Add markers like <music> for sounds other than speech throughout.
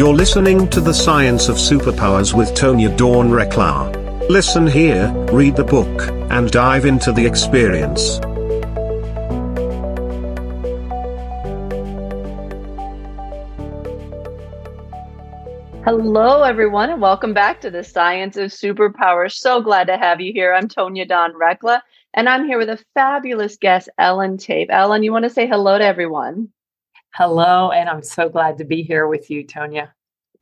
You're listening to The Science of Superpowers with Tonya Dawn Recla. Listen here, read the book, and dive into the experience. Hello, everyone, and welcome back to the Science of Superpowers. So glad to have you here. I'm Tonya Dawn Recla, and I'm here with a fabulous guest, Ellen Taaffe. Ellen, you want to say hello to everyone? Hello, and I'm so glad to be here with you, Tonya.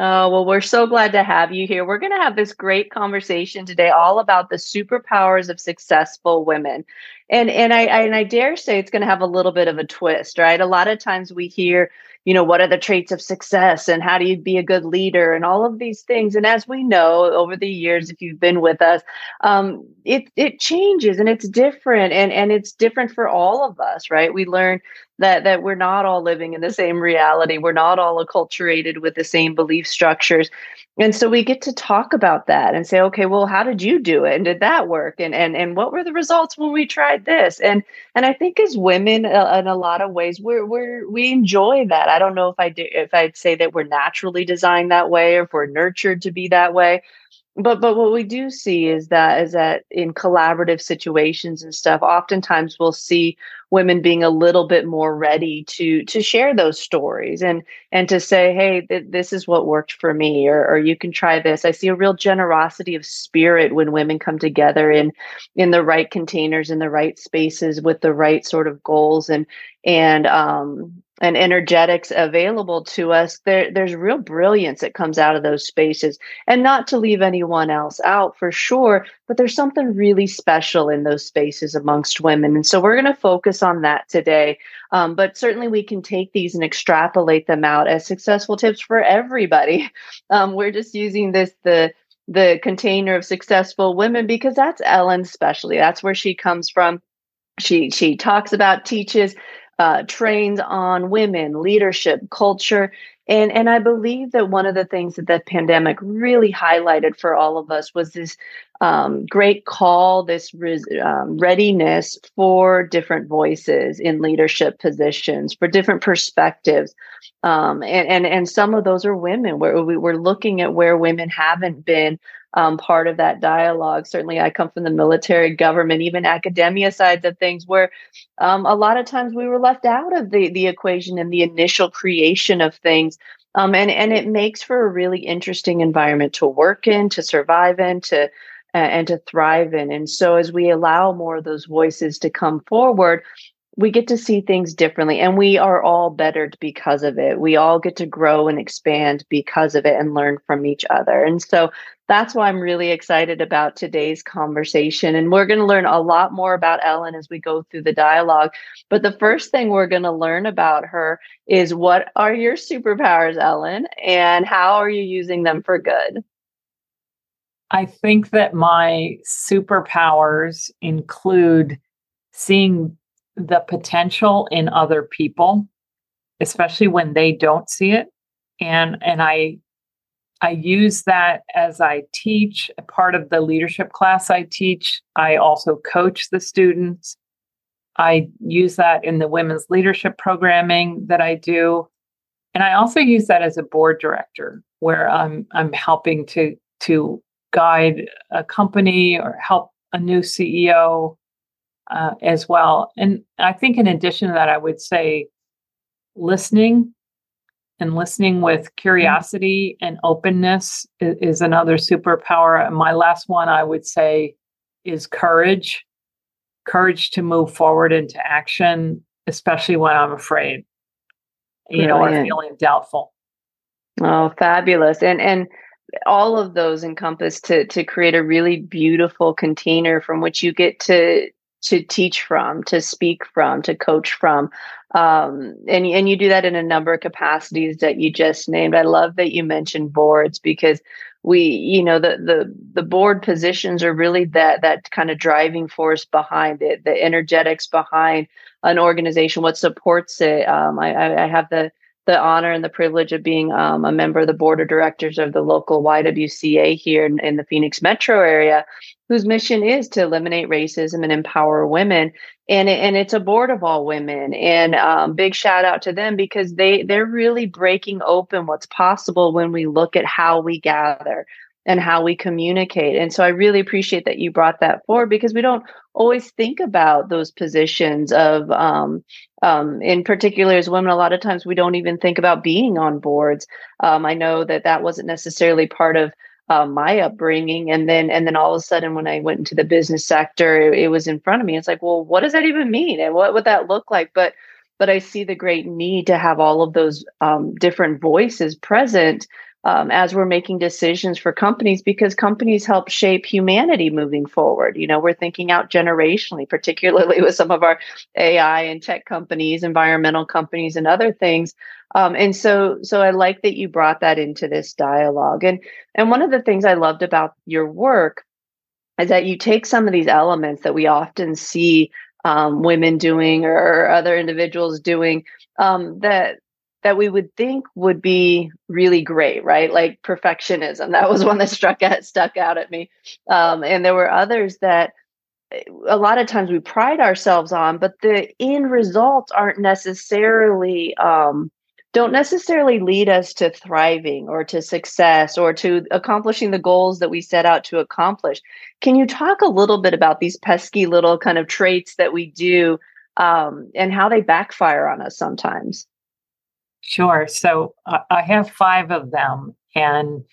Oh, well, we're so glad to have you here. We're going to have this great conversation today all about the superpowers of successful women. And and I, I and I dare say it's going to have a little bit of a twist, right? A lot of times we hear you know what are the traits of success and how do you be a good leader and all of these things. And as we know over the years if you've been with us um, it it changes and it's different and and it's different for all of us right? We learn that that we're not all living in the same reality. We're not all acculturated with the same belief structures and so we get to talk about that and say okay well how did you do it? And did that work? And and and what were the results when we tried this? And and i think as women uh, in a lot of ways we're we're we enjoy that. I don't know if i do if i'd say that we're naturally designed that way or if we're nurtured to be that way. But but what we do see is that is that in collaborative situations and stuff oftentimes we'll see women being a little bit more ready to to share those stories and and to say hey th- this is what worked for me or or you can try this. I see a real generosity of spirit when women come together in in the right containers in the right spaces with the right sort of goals and and um and energetics available to us, there, there's real brilliance that comes out of those spaces. And not to leave anyone else out for sure, but there's something really special in those spaces amongst women. And so we're going to focus on that today. Um, but certainly we can take these and extrapolate them out as successful tips for everybody. <laughs> Um, we're just using this, the, the container of successful women because that's Ellen's specialty. That's where she comes from. She she talks about, teaches, uh, trains on women, leadership, culture. And, and I believe that one of the things that the pandemic really highlighted for all of us was this um, great call, this res- um, readiness for different voices in leadership positions, for different perspectives. Um, and, and, and some of those are women, where we, we're looking at where women haven't been um, part of that dialogue. Certainly, I come from the military, government, even academia sides of things, where um, a lot of times we were left out of the the equation in the initial creation of things. Um, and and it makes for a really interesting environment to work in, to survive in, to uh, and to thrive in. And so, as we allow more of those voices to come forward, we get to see things differently and we are all bettered because of it. We all get to grow and expand because of it and learn from each other. And so that's why I'm really excited about today's conversation. And we're going to learn a lot more about Ellen as we go through the dialogue. But the first thing we're going to learn about her is what are your superpowers, Ellen, and how are you using them for good? I think that my superpowers include seeing the potential in other people, especially when they don't see it. And and I I use that as I teach. A part of the leadership class I teach, I also coach the students. I use that in the women's leadership programming that I do. And I also use that as a board director where I'm I'm helping to to guide a company or help a new CEO uh, as well. And I think in addition to that, I would say listening and listening with mm-hmm. curiosity and openness is, is another superpower. And my last one, I would say, is courage courage to move forward into action, especially when I'm afraid, you Brilliant. know, or feeling doubtful. Oh, fabulous. And, and, all of those encompass to to create a really beautiful container from which you get to to teach from, to speak from, to coach from. Um, and, and you do that in a number of capacities that you just named. I love that you mentioned boards because we, you know, the the the board positions are really that that kind of driving force behind it, the energetics behind an organization, what supports it. Um, I, I have the the honor and the privilege of being um, a member of the board of directors of the local YWCA here in, in, the Phoenix metro area. Whose mission is to eliminate racism and empower women. And and it's a board of all women. And um, big shout out to them because they they're really breaking open what's possible when we look at how we gather and how we communicate. And so i really appreciate that you brought that forward because we don't always think about those positions of um, um, in particular as women a lot of times we don't even think about being on boards. Um, i know that that wasn't necessarily part of uh, my upbringing. And then and then all of a sudden when i went into the business sector it, it was in front of me. It's like well what does that even mean? And what would that look like? But but i see the great need to have all of those um, different voices present um, as we're making decisions for companies because companies help shape humanity moving forward. You know, we're thinking out generationally, particularly <laughs> with some of our AI and tech companies, environmental companies, and other things. Um, and so, so I like that you brought that into this dialogue. And and one of the things I loved about your work is that you take some of these elements that we often see um, women doing or, or, other individuals doing um, that that we would think would be really great, right? Like perfectionism. <laughs> That was one that struck at stuck out at me. Um, and there were others that eh, a lot of times we pride ourselves on, but the end results aren't necessarily um, don't necessarily lead us to thriving or to success or to accomplishing the goals that we set out to accomplish. Can you talk a little bit about these pesky little kind of traits that we do um, and how they backfire on us sometimes? Sure. So uh, I have five of them. And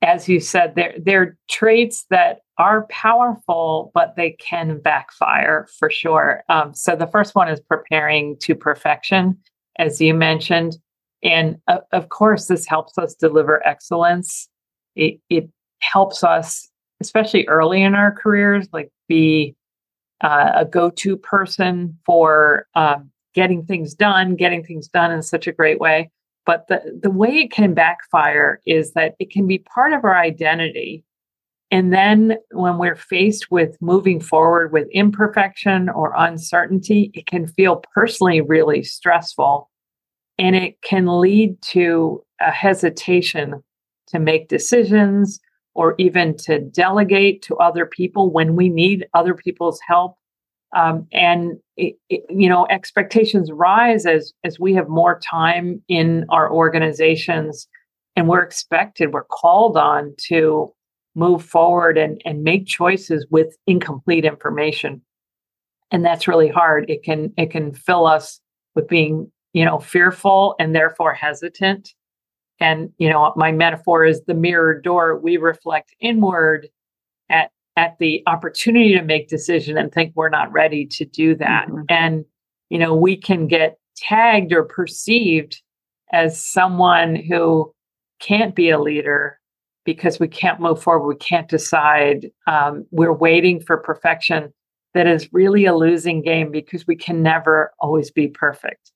as you said, they're, they're traits that are powerful, but they can backfire for sure. Um, so the first one is preparing to perfection, as you mentioned. And uh, of course, this helps us deliver excellence. It, it helps us, especially early in our careers, like be uh, a go to person for um, getting things done, getting things done in such a great way. But the, the way it can backfire is that it can be part of our identity. And then when we're faced with moving forward with imperfection or uncertainty, it can feel personally really stressful. And it can lead to a hesitation to make decisions or even to delegate to other people when we need other people's help um, and it, it, you know expectations rise as as we have more time in our organizations and we're expected we're called on to move forward and and make choices with incomplete information. And that's really hard. It can it can fill us with being you know fearful and therefore hesitant. And you know my metaphor is the mirror door we reflect inward at the opportunity to make decision and think we're not ready to do that mm-hmm. and you know we can get tagged or perceived as someone who can't be a leader because we can't move forward we can't decide um, we're waiting for perfection that is really a losing game because we can never always be perfect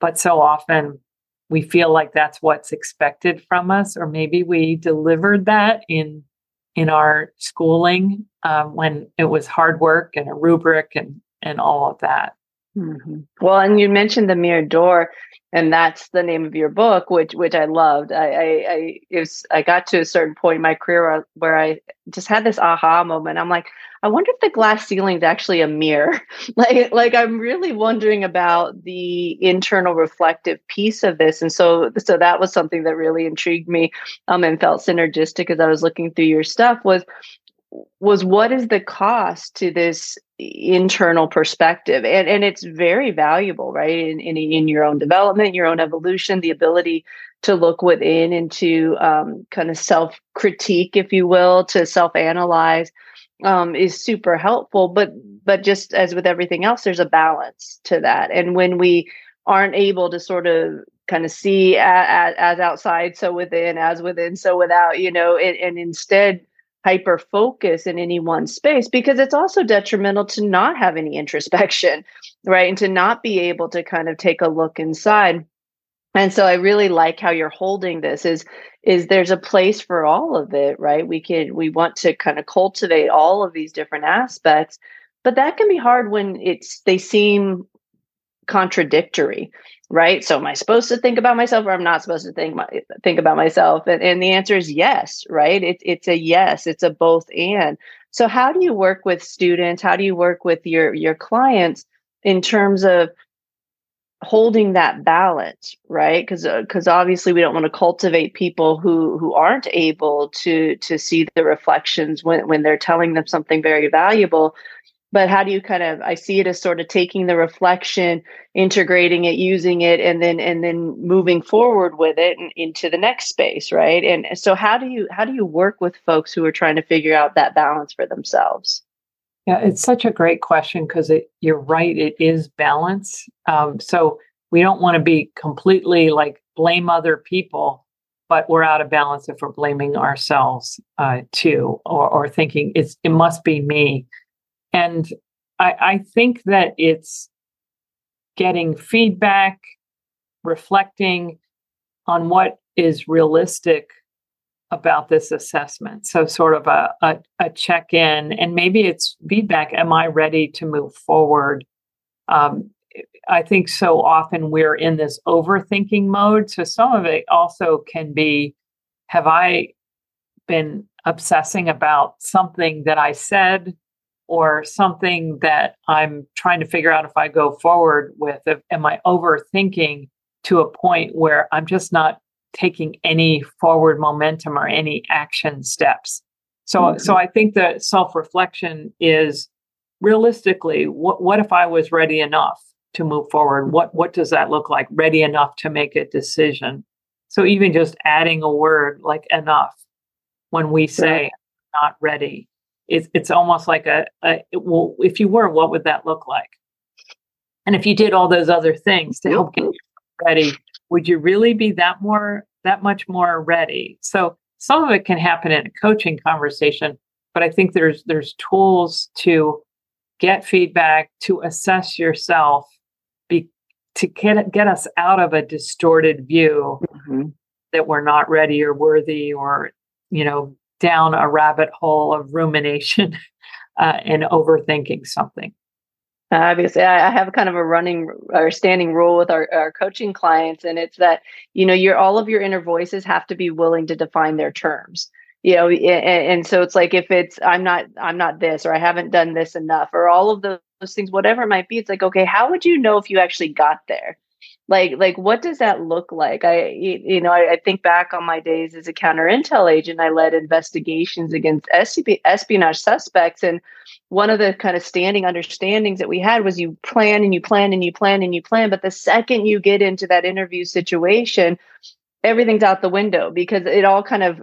but so often we feel like that's what's expected from us or maybe we delivered that in in our schooling um, when it was hard work and a rubric and and all of that. Mm-hmm. Well, and you mentioned the mirror door, and that's the name of your book, which which I loved. I I I, was, I got to a certain point in my career where, where I just had this aha moment. I'm like, I wonder if the glass ceiling is actually a mirror. <laughs> like like I'm really wondering about the internal reflective piece of this, and so so that was something that really intrigued me um, and felt synergistic as I was looking through your stuff. Was was what is the cost to this internal perspective? And and it's very valuable right? In, in in your own development your own evolution the ability to look within and to um, kind of self critique if you will to self analyze um, is super helpful. But but just as with everything else there's a balance to that. And when we aren't able to sort of kind of see as, as outside so within as within so without you know and, and instead hyper focus in any one space because it's also detrimental to not have any introspection, <laughs> right? And to not be able to kind of take a look inside. And so I really like how you're holding this is is there's a place for all of it, right? We can we want to kind of cultivate all of these different aspects, but that can be hard when it's they seem contradictory right? So am i supposed to think about myself or i'm not supposed to think my, think about myself? And, and the answer is yes right? It, it's a yes it's a both and. So how do you work with students? How do you work with your your clients in terms of holding that balance right? Because because uh, obviously we don't want to cultivate people who who aren't able to to see the reflections when when they're telling them something very valuable but how do you kind of i see it as sort of taking the reflection integrating it using it and then and then moving forward with it and into the next space right? And so how do you how do you work with folks who are trying to figure out that balance for themselves? Yeah it's such a great question because you're right it is balance. Um, so we don't want to be completely like blame other people but we're out of balance if we're blaming ourselves uh, too or, or thinking it's it must be me and I, I think that it's getting feedback, reflecting on what is realistic about this assessment. So, sort of a, a, a check in, and maybe it's feedback. Am I ready to move forward? Um, I think so often we're in this overthinking mode. So, some of it also can be have I been obsessing about something that I said or something that I'm trying to figure out if I go forward with? Am I overthinking to a point where I'm just not taking any forward momentum or any action steps? So, mm-hmm. so I think that self reflection is realistically, what, what if I was ready enough to move forward? What, what does that look like? Ready enough to make a decision. So even just adding a word like enough when we say not ready it's, it's almost like a, a well, if you were, what would that look like? And if you did all those other things to help get ready, would you really be that more that much more ready? So some of it can happen in a coaching conversation, but I think there's there's tools to get feedback, to assess yourself, be to get get us out of a distorted view mm-hmm. that we're not ready or worthy or you know down a rabbit hole of rumination <laughs> uh, and overthinking something. Obviously, I have kind of a running or standing rule with our, our coaching clients, and it's that you know your all of your inner voices have to be willing to define their terms. You know, and, and so it's like if it's I'm not I'm not this or I haven't done this enough or all of those things, whatever it might be. It's like okay, how would you know if you actually got there? Like like what does that look like? I you know I, I, think back on my days as a counter intel agent i led investigations against espionage suspects and one of the kind of standing understandings that we had was you plan and you plan and you plan and you plan but the second you get into that interview situation everything's out the window because it all kind of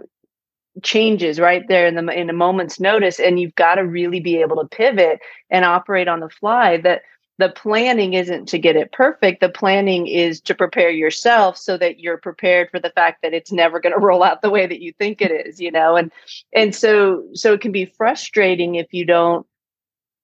changes right there in the in a moment's notice and you've got to really be able to pivot and operate on the fly that the planning isn't to get it perfect. The planning is to prepare yourself so that you're prepared for the fact that it's never going <laughs> to roll out the way that you think it is, you know? And and so so it can be frustrating if you don't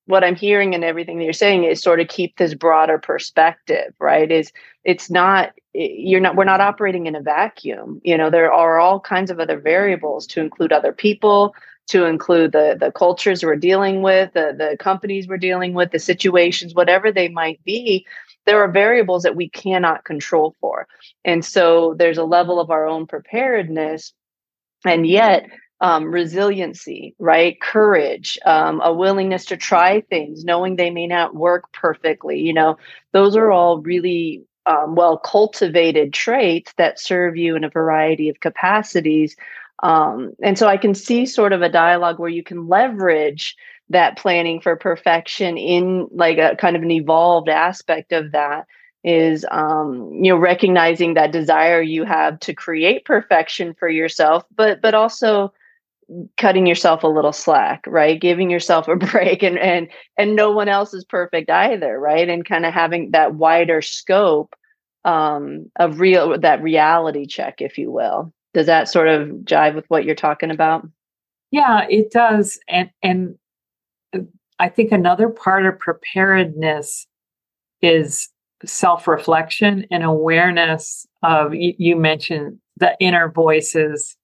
what I'm hearing and everything that you're saying is sort of keep this broader perspective, right? Is it's not you're not we're not operating in a vacuum. You know, there are all kinds of other variables to include other people, to include the the cultures we're dealing with, the the companies we're dealing with, the situations, whatever they might be. There are variables that we cannot control for, and so there's a level of our own preparedness, and yet um, resiliency, right? Courage, um, a willingness to try things, knowing they may not work perfectly. You know, those are all really um, well cultivated traits that serve you in a variety of capacities um, and so I can see sort of a dialogue where you can leverage that planning for perfection in like a kind of an evolved aspect of that is um, you know recognizing that desire you have to create perfection for yourself but but also cutting yourself a little slack right? Giving yourself a <laughs> break and and and no one else is perfect either right? And kind of having that wider scope um, of real that reality check if you will does that sort of jive with what you're talking about? Yeah, it does. And and uh, I think another part of preparedness is self-reflection and awareness of you, you mentioned the inner voices.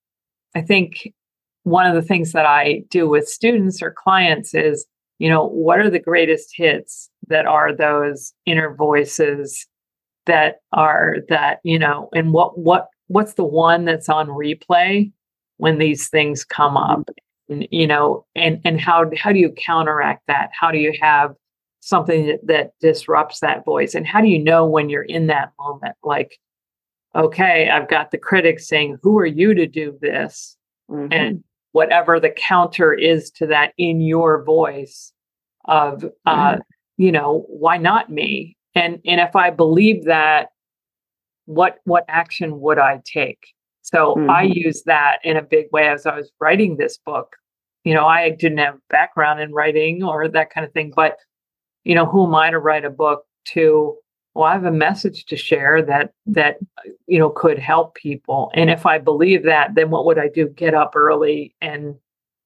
I think one of the things that I do with students or clients is, you know, what are the greatest hits that are those inner voices that are that, you know, and what what what's the one that's on replay when these things come up? And, you know and and how how do you counteract that? How do you have something that, that disrupts that voice? And how do you know when you're in that moment? Like okay i've got the critics saying who are you to do this? Mm-hmm. and whatever the counter is to that in your voice of uh mm-hmm. you know why not me? And and if i believe that what what action would i take? So mm-hmm. i use that in a big way as i was writing this book. You know i didn't have background in writing or that kind of thing but you know who am i to write a book to well i have a message to share that that you know could help people. And if i believe that then what would i do? Get up early and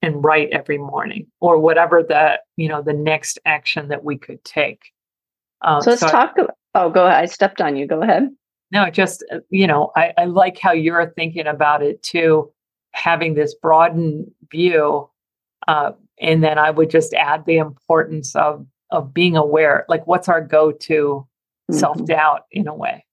and write every morning or whatever the you know the next action that we could take. Um, so let's so talk I, oh go ahead. I stepped on you. Go ahead no just uh, you know I, I like how you're thinking about it too having this broadened view uh, and then I would just add the importance of of being aware. Like, what's our go to mm-hmm. self doubt in a way?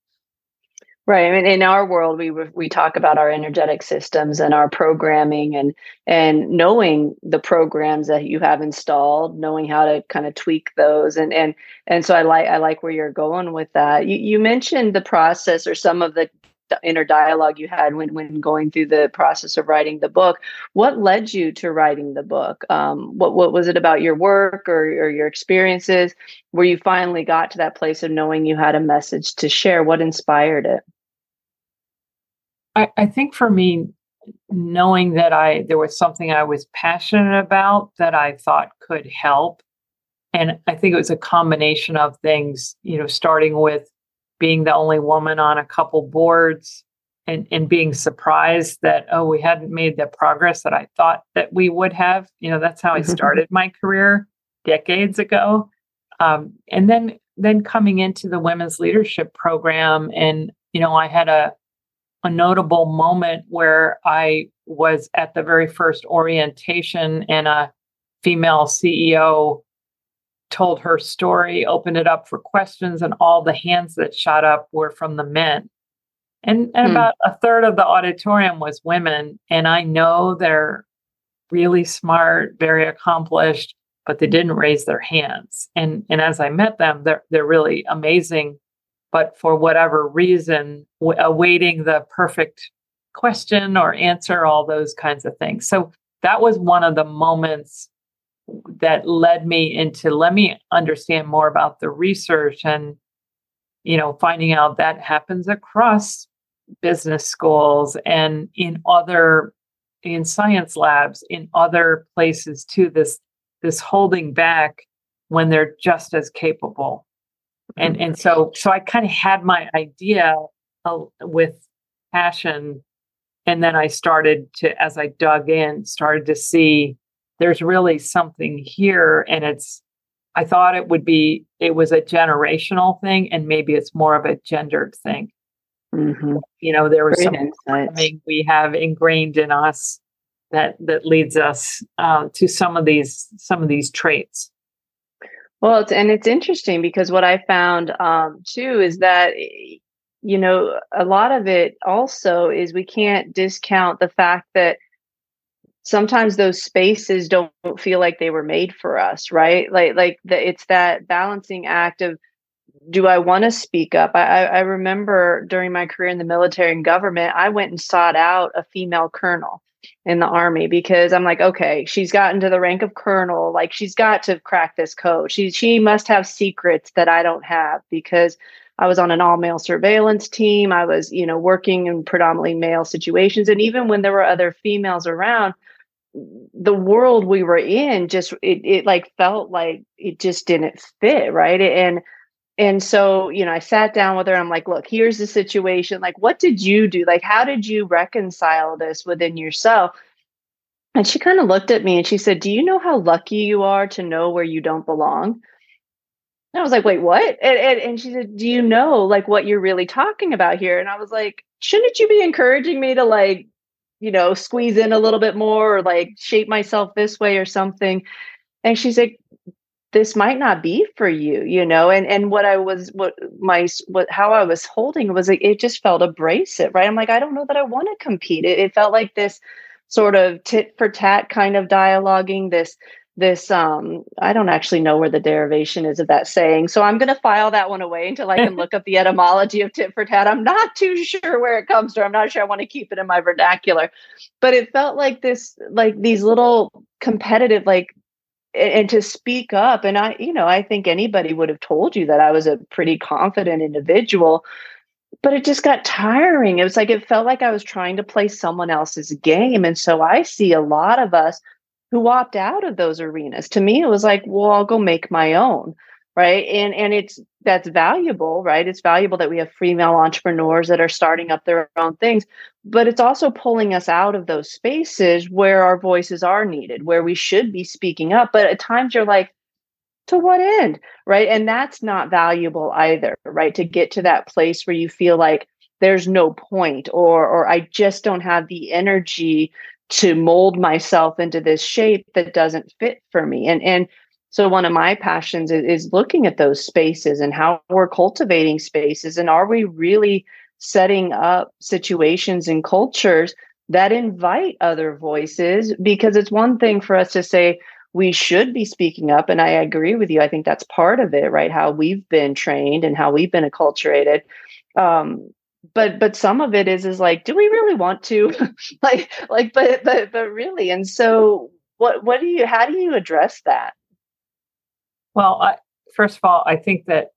Right. I mean, in our world, we we talk about our energetic systems and our programming, and and knowing the programs that you have installed, knowing how to kind of tweak those, and and and so I like I like where you're going with that. You you mentioned the process or some of the inner dialogue you had when when going through the process of writing the book. What led you to writing the book? Um, what what was it about your work or, or your experiences where you finally got to that place of knowing you had a message to share? What inspired it? I, I think for me, knowing that I there was something I was passionate about that I thought could help. And I think it was a combination of things, you know, starting with being the only woman on a couple boards and, and being surprised that oh we hadn't made the progress that i thought that we would have you know that's how i mm-hmm. started my career decades ago um, and then then coming into the women's leadership program and you know i had a a notable moment where i was at the very first orientation and a female ceo told her story, opened it up for questions, and all the hands that shot up were from the men. And, and hmm. about a third of the auditorium was women. And I know they're really smart, very accomplished, but they didn't raise their hands. And, and as I met them, they're, they're really amazing. But for whatever reason, w- awaiting the perfect question or answer, all those kinds of things. So that was one of the moments that led me into let me understand more about the research and you know finding out that happens across business schools and in other in science labs in other places too this this holding back when they're just as capable. And and so so i kind of had my idea uh, with passion and then i started to as i dug in started to see there's really something here and it's i thought it would be it was a generational thing and maybe it's more of a gendered thing. Mm-hmm. you know there was Great something we have ingrained in us that that leads us uh, to some of these some of these traits. Well it's, and it's interesting because what i found um, too is that you know a lot of it also is we can't discount the fact that sometimes those spaces don't feel like they were made for us right like like the, it's that balancing act of do i want to speak up I, I remember during my career in the military and government i went and sought out a female colonel in the army because i'm like okay she's gotten to the rank of colonel like she's got to crack this code she she must have secrets that i don't have because I was on an all male surveillance team. I was, you know, working in predominantly male situations. And even when there were other females around, the world we were in just it, it like felt like it just didn't fit right? And and so you know i sat down with her i'm like look here's the situation like what did you do? Like how did you reconcile this within yourself? And she kind of looked at me and she said do you know how lucky you are to know where you don't belong? And i was like wait what? And, and, and she said do you know like what you're really talking about here? And i was like shouldn't you be encouraging me to like you know, squeeze in a little bit more or like shape myself this way or something. And she's like, this might not be for you, you know, and and what I was what my what how I was holding was like it just felt abrasive, right? I'm like, I don't know that I want to compete. It, it felt like this sort of tit for tat kind of dialoguing this this um i don't actually know where the derivation is of that saying so i'm going to file that one away until i can look up the etymology of tit for tat. I'm not too sure where it comes from i'm not sure i want to keep it in my vernacular but it felt like this like these little competitive like and to speak up and i you know i think anybody would have told you that i was a pretty confident individual but it just got tiring. It was like it felt like i was trying to play someone else's game and so i see a lot of us who opt out of those arenas. To me, it was like, well, I'll go make my own. Right. And and it's that's valuable, right? It's valuable that we have female entrepreneurs that are starting up their own things, but it's also pulling us out of those spaces where our voices are needed, where we should be speaking up. But at times you're like, to what end? Right. And that's not valuable either, right? To get to that place where you feel like there's no point or or I just don't have the energy to mold myself into this shape that doesn't fit for me. And and so one of my passions is, is, looking at those spaces and how we're cultivating spaces and are we really setting up situations and cultures that invite other voices? Because it's one thing for us to say we should be speaking up and i agree with you. I think that's part of it right? How we've been trained and how we've been acculturated. Um, but but some of it is is like do we really want to? <laughs> Like like but but but really and so what what do you how do you address that? Well I, first of all i think that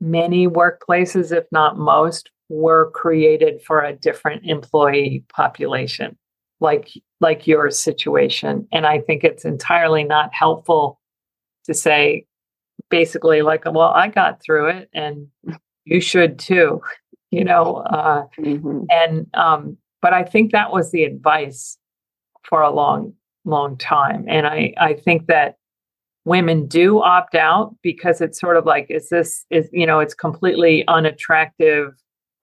many workplaces if not most were created for a different employee population like like your situation. And i think it's entirely not helpful to say basically like well i got through it and <laughs> you should too you know uh, mm-hmm. and um, but i think that was the advice for a long long time and i i think that women do opt out because it's sort of like is this is you know it's completely unattractive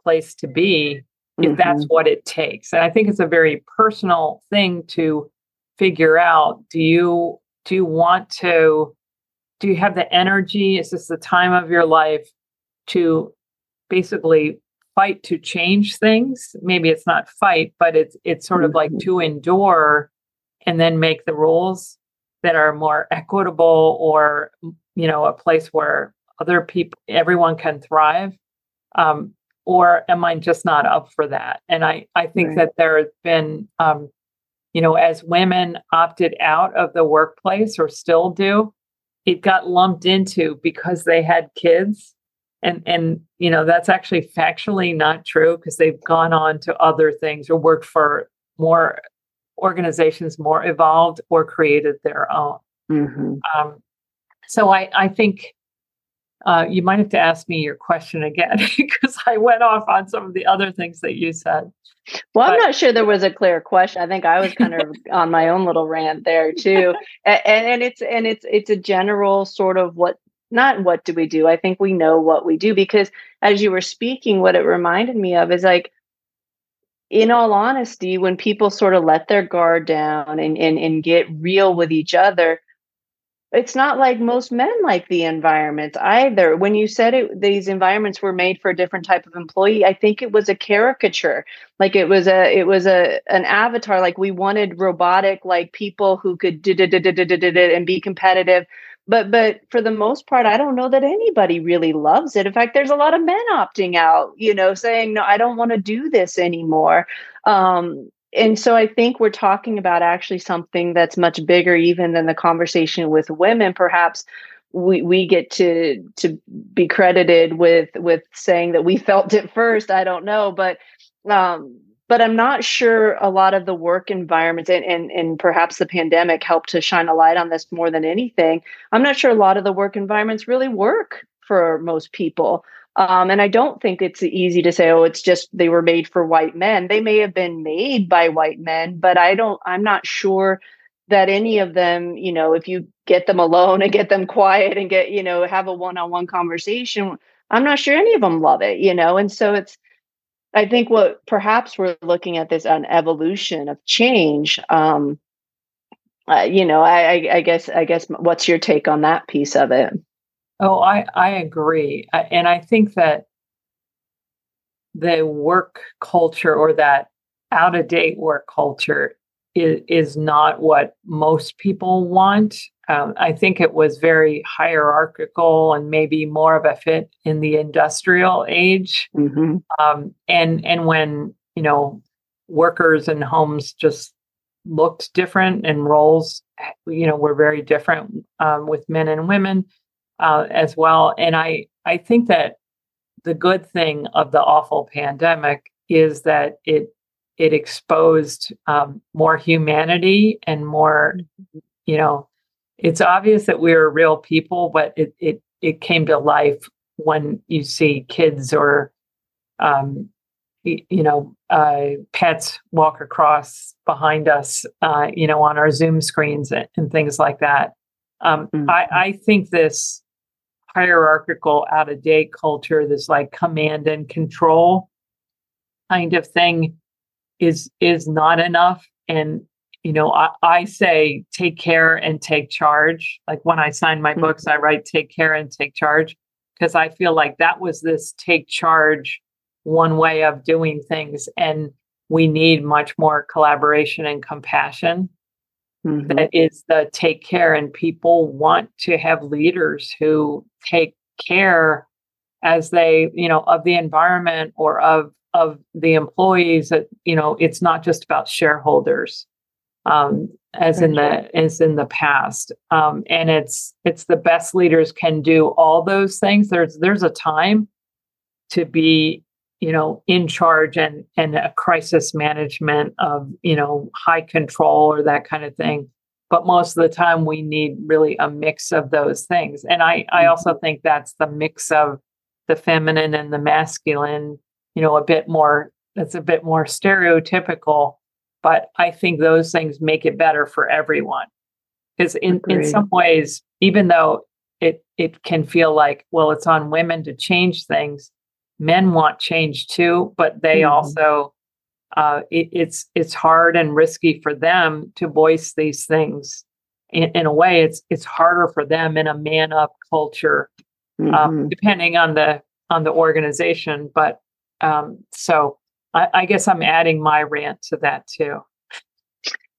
place to be if mm-hmm. that's what it takes and i think it's a very personal thing to figure out do you do you want to do you have the energy is this the time of your life to basically fight to change things. Maybe it's not fight, but it's it's sort of like mm-hmm. to endure and then make the rules that are more equitable or you know a place where other people everyone can thrive um, or am i just not up for that and i i think right. that there has been um, you know as women opted out of the workplace or still do it got lumped into because they had kids and and you know that's actually factually not true because they've gone on to other things or worked for more organizations more evolved or created their own mm-hmm. um, so i i think uh, you might have to ask me your question again <laughs> because I went off on some of the other things that you said. Well, but, I'm not sure there was a clear question. I think I was kind of <laughs> on my own little rant there too, and, and it's and it's it's a general sort of what not what do we do. I think we know what we do because as you were speaking, what it reminded me of is like, in all honesty, when people sort of let their guard down and, and, and get real with each other, it's not like most men like the environment either. When you said it, these environments were made for a different type of employee. I think it was a caricature, like it was a it was a an avatar. Like we wanted robotic, like people who could and be competitive but but for the most part i don't know that anybody really loves it. In fact there's a lot of men opting out you know saying no i don't want to do this anymore. Um, and so i think we're talking about actually something that's much bigger even than the conversation with women. Perhaps we we get to to be credited with with saying that we <laughs> felt it first. I don't know but um but I'm not sure a lot of the work environments and, and, and perhaps the pandemic helped to shine a light on this more than anything. I'm not sure a lot of the work environments really work for most people. Um, and I don't think it's easy to say, oh, it's just they were made for white men. They may have been made by white men, but I don't, I'm not sure that any of them, you know, if you get them alone <laughs> and get them quiet and get, you know, have a one on one conversation, I'm not sure any of them love it, you know, and so it's, I think what perhaps we're looking at this an evolution of change. Um, uh, you know, I, I, guess I guess what's your take on that piece of it? Oh, I I agree, and I think that the work culture or that out of date work culture is, is not what most people want. Um, I think it was very hierarchical and maybe more of a fit in the industrial age. Mm-hmm. Um, and and when you know workers and homes just looked different and roles, you know, were very different um, with men and women uh, as well. And I I think that the good thing of the awful pandemic is that it it exposed um, more humanity and more, you know, it's obvious that we're real people, but it it it came to life when you see kids or um, you know uh, pets walk across behind us uh, you know on our zoom screens and, and things like that um, mm-hmm. I, I think this hierarchical out of date culture this like command and control kind of thing is is not enough and you know I, I say take care and take charge like when i sign my mm-hmm. books i write take care and take charge because i feel like that was this take charge one way of doing things and we need much more collaboration and compassion mm-hmm. that is the take care and people want to have leaders who take care as they you know of the environment or of of the employees that you know it's not just about shareholders um, as in the as in the past. Um, and it's it's the best leaders can do all those things. There's there's a time to be you know in charge and and a crisis management of you know high control or that kind of thing. But most of the time we need really a mix of those things. And i i also mm-hmm. think that's the mix of the feminine and the masculine you know, a bit more, that's a bit more stereotypical. But I think those things make it better for everyone. Because in, in some ways, even though it it can feel like, well, it's on women to change things, men want change too, but they mm-hmm. also uh, it, it's it's hard and risky for them to voice these things. In, in a way, it's it's harder for them in a man up culture, um, mm-hmm. um, depending on the on the organization. But um, so I, I guess I'm adding my rant to that too.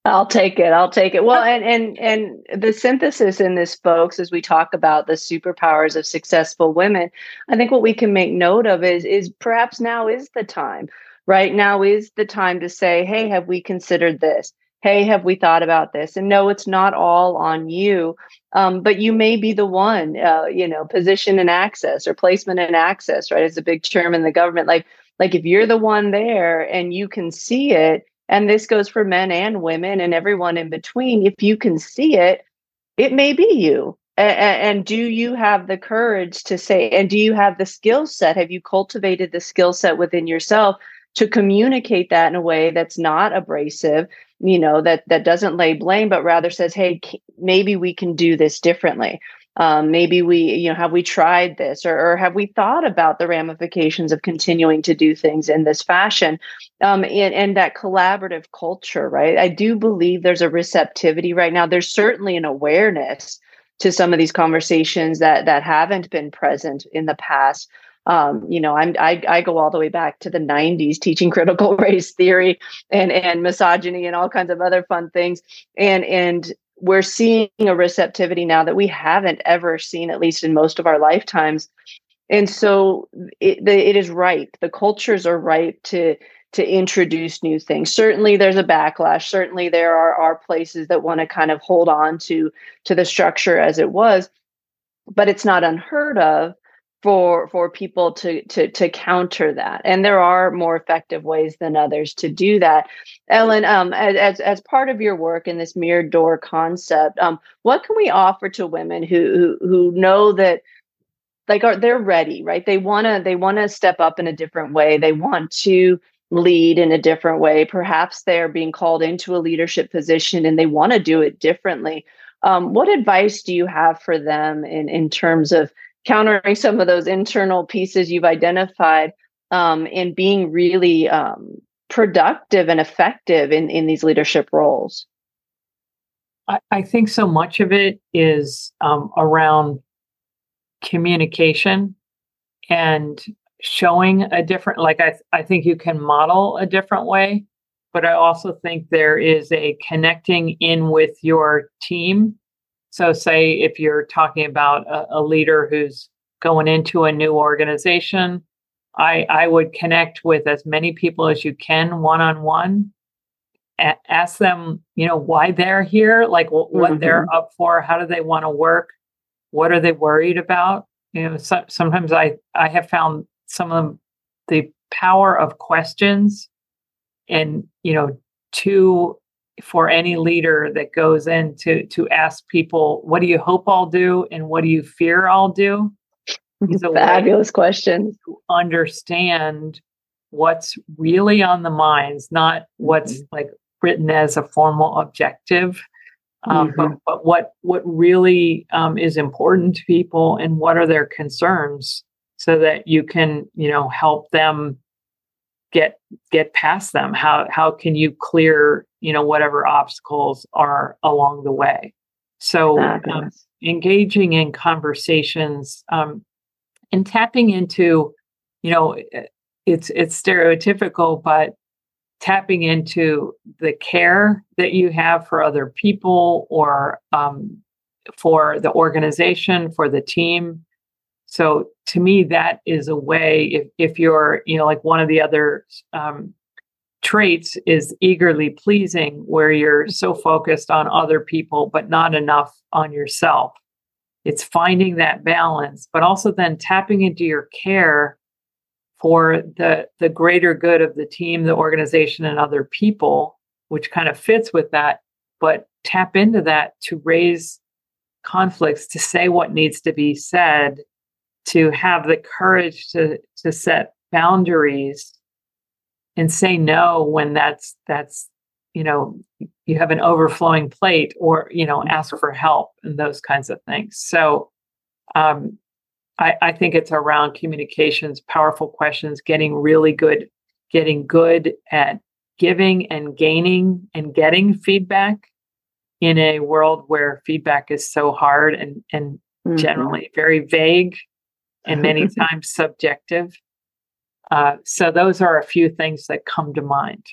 I'll take it. I'll take it. Well, and and and the synthesis in this, folks, as we talk about the superpowers of successful women, I think what we can make note of is is perhaps now is the time. Right now is the time to say, "Hey, have we considered this? Hey, have we thought about this?" And no, it's not all on you, um, but you may be the one. Uh, you know, position and access or placement and access. Right, it's a big term in the government. Like like if you're the one there and you can see it and this goes for men and women and everyone in between if you can see it it may be you and, do you have the courage to say and do you have the skill set have you cultivated the skill set within yourself to communicate that in a way that's not abrasive you know that that doesn't lay blame but rather says hey maybe we can do this differently. Um, maybe we you know have we tried this or, or, have we thought about the ramifications of continuing to do things in this fashion? Um, and, and that collaborative culture right? I do believe there's a receptivity right now. There's certainly an awareness to some of these conversations that that haven't been present in the past um, you know, I'm I, I go all the way back to the 90s teaching critical <laughs> race theory and and misogyny and all kinds of other fun things. And and we're seeing a receptivity now that we haven't ever seen, at least in most of our lifetimes. And so it, the, it is ripe. The cultures are ripe to to introduce new things. Certainly, there's a backlash. Certainly, there are are places that want to kind of hold on to to the structure as it was, but it's not unheard of for for people to to to counter that. And there are more effective ways than others to do that. Ellen um as as part of your work in this mirrored door concept um what can we offer to women who who, who know that like are they're ready right? They want to they want to step up in a different way. They want to lead in a different way. Perhaps they're being called into a leadership position and they want to do it differently. Um, what advice do you have for them in in terms of countering some of those internal pieces you've identified um, and being really um, productive and effective in, in these leadership roles? I, I think so much of it is um, around communication and showing a different like I, I think you can model a different way but I also think there is a connecting in with your team. So, say if you're talking about a, a leader who's going into a new organization, I, I would connect with as many people as you can one on one. Ask them, you know, why they're here, like what mm-hmm. they're up for, how do they want to work, what are they worried about. You know, so, sometimes I I have found some of them, the power of questions, and you know, to for any leader that goes in to to ask people, what do you hope I'll do, and what do you fear I'll do is a <laughs> fabulous question to understand what's really on the minds, not what's mm-hmm. like written as a formal objective, um, mm-hmm. but, but what what really um, is important to people and what are their concerns, so that you can you know help them get get past them. How how can you clear you know whatever obstacles are along the way? So um, engaging in conversations um, and tapping into you know it's it's stereotypical but tapping into the care that you have for other people or um, for the organization for the team so to me that is a way if, if you're you know like one of the other um, traits is eagerly pleasing where you're so focused on other people but not enough on yourself it's finding that balance, but also then tapping into your care for the the greater good of the team, the organization, and other people, which kind of fits with that. But tap into that to raise conflicts, to say what needs to be said, to have the courage to to set boundaries and say no when that's that's you know you have an overflowing plate or you know ask for help and those kinds of things so um, I, I think it's around communications powerful questions getting really good getting good at giving and gaining and getting feedback in a world where feedback is so hard and and mm-hmm. generally very vague and many <laughs> times subjective uh, so those are a few things that come to mind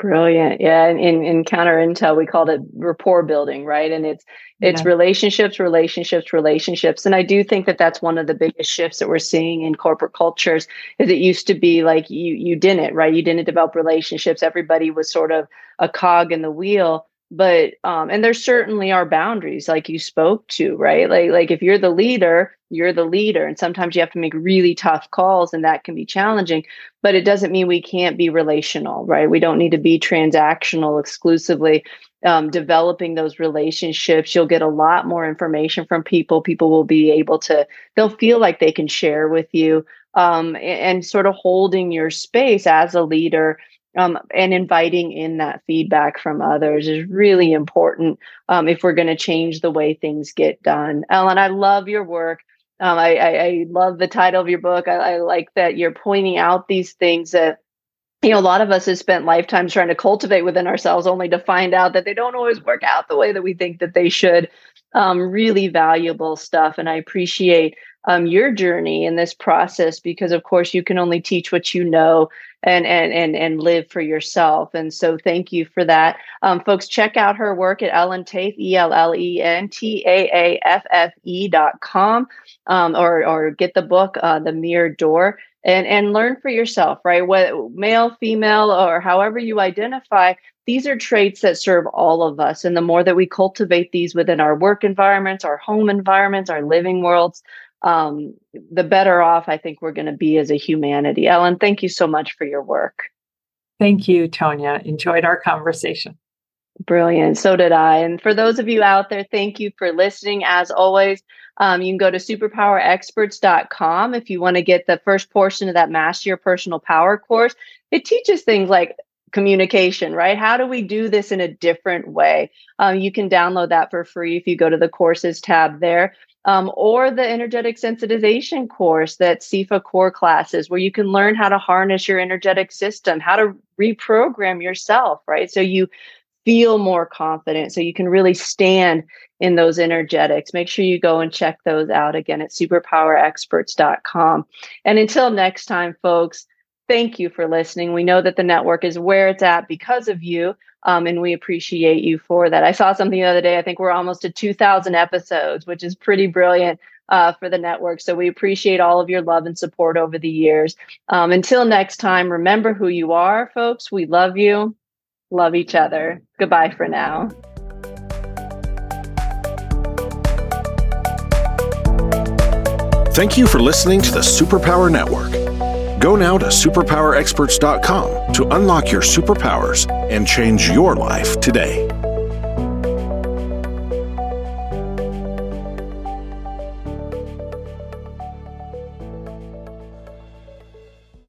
Brilliant. Yeah. And in, in counter intel, we called it rapport building, right? And it's it's yeah. relationships, relationships, relationships. And I do think that that's one of the biggest shifts that we're seeing in corporate cultures is it used to be like you you didn't, right? You didn't develop relationships. Everybody was sort of a cog in the wheel but um and there certainly are boundaries like you spoke to right like like if you're the leader you're the leader and sometimes you have to make really tough calls and that can be challenging but it doesn't mean we can't be relational right we don't need to be transactional exclusively um, developing those relationships you'll get a lot more information from people people will be able to they'll feel like they can share with you um, and, and sort of holding your space as a leader um, and inviting in that feedback from others is really important um, if we're going to change the way things get done. Ellen, I love your work. Um, I, I, I, love the title of your book. I, I like that you're pointing out these things that you know a lot of us have spent lifetimes trying to cultivate within ourselves only to find out that they don't always work out the way that we think that they should. Um, really valuable stuff and i appreciate um, your journey in this process because of course you can only teach what you know and and and and live for yourself and so thank you for that. Um, folks check out her work at ellen Taaffe e-l-l-e-n-t-a-a-f-f-e dot com um, or or get the book uh, the mirror door and and learn for yourself right what male female or however you identify these are traits that serve all of us and the more that we cultivate these within our work environments our home environments our living worlds um, the better off I think we're going to be as a humanity. Ellen, thank you so much for your work. Thank you, Tonya. Enjoyed our conversation. Brilliant. So did I. And for those of you out there, thank you for listening. As always, um, you can go to superpowerexperts.com if you want to get the first portion of that Master Your Personal Power course. It teaches things like communication, right? How do we do this in a different way? Um, you can download that for free if you go to the courses tab there um, or the energetic sensitization course that SIFA core classes, where you can learn how to harness your energetic system, how to reprogram yourself, right? So you feel more confident, so you can really stand in those energetics. Make sure you go and check those out again at superpowerexperts.com. And until next time, folks, thank you for listening. We know that the network is where it's at because of you. Um, and we appreciate you for that. I saw something the other day. I think we're almost to 2,000 episodes, which is pretty brilliant uh, for the network. So we appreciate all of your love and support over the years. Um, until next time, remember who you are, folks. We love you, love each other. Goodbye for now. Thank you for listening to the Superpower Network. Go now to superpowerexperts.com to unlock your superpowers and change your life today.